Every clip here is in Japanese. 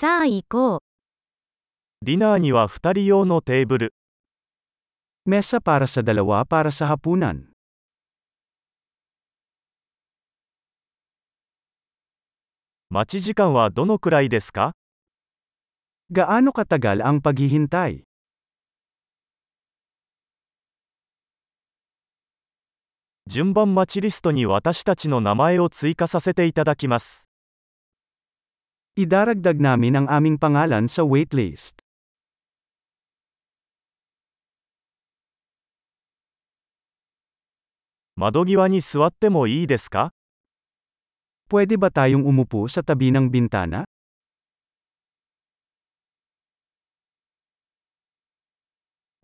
さあ行こう。ディナーには2人用のテーブル。Mesa para sa dalawa para sa hapunan. 待ち時間はどのくらいですか？Gaano katagal ang paghihintay? 順番待ちリストに私たちの名前を追加させていただきます。Idaragdag namin ang aming pangalan sa waitlist. 窓際に座ってもいいですか Pwede ba tayong umupo sa tabi ng bintana?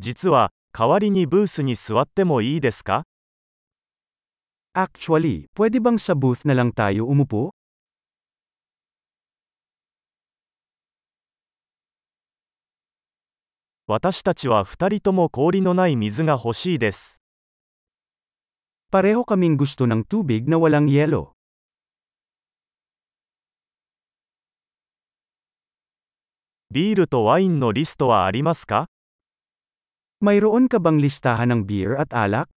実は、代わりにブースに座ってもいいですか Actually, pwede bang sa booth na lang tayo umupo? 私たちは2人とも氷のない水が欲しいです。 Pareho kaming gusto ng tubig na walang yelo. ビールとワインのリストはありますか Mayroon ka bang listahan ng beer at alak?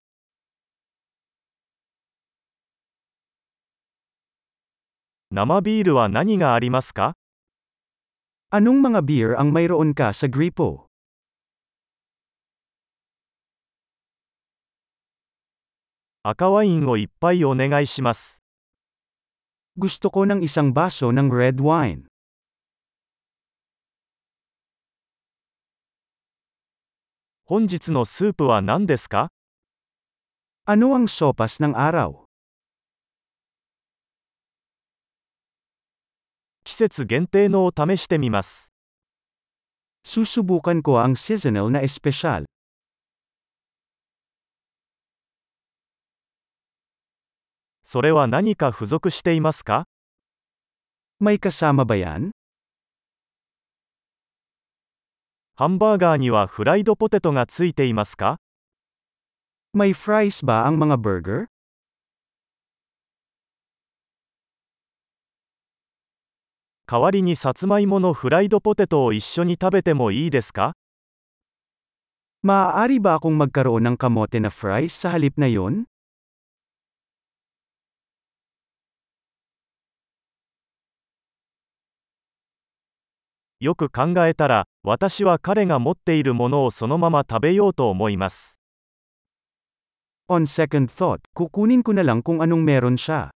生ビールは何がありますか Anong mga beer ang mayroon ka sa gripo? 赤ワインをいっぱいお願いします。Gusto ko ng isang baso ng red wine. 本日のスープは何ですか Ano ang sopas ng araw? 季節限定のを試してみます。Susubukan ko ang seasonal na espesyal. それは何か付属していますか？ハンバーガーにはフライドポテトがついていますか？May fries ba ang わりにさつまいものフライドポテトを一緒に食べてもいいですか？まあありばあこんまっなんかもてなフライスさはりっなよよく考えたら、私は彼が持っているものをそのまま食べようと思います。On second thought, kukunin ko na lang kung anong meron siya.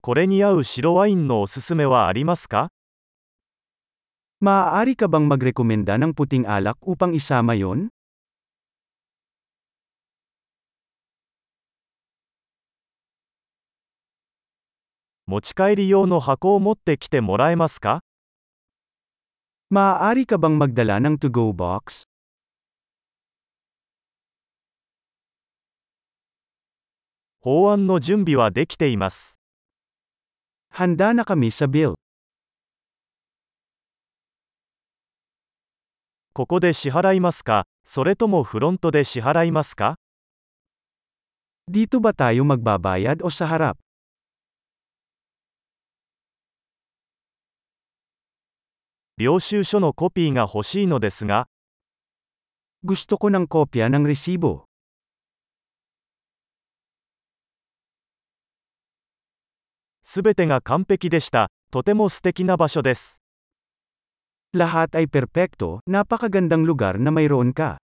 これに合う白ワインのおすすめはありますか Maaari ka bang magrekomenda ng puting alak upang isama yon? 持ち帰り用の箱を持ってきてもらえますか Maaari ka bang magdala ng to-go box? 法案の準備はできています。Handa na kami sa bill. ここで支払いますかそれともフロントで支払いますか Dito ba tayo magbabayad o sa harap? 領収書のコピーが欲しいのですが、Gusto ko ng kopya ng resibo. すべてが完璧でした。とても素敵な場所です。Lahat ay perpekto, napakagandang lugar na mayroon ka.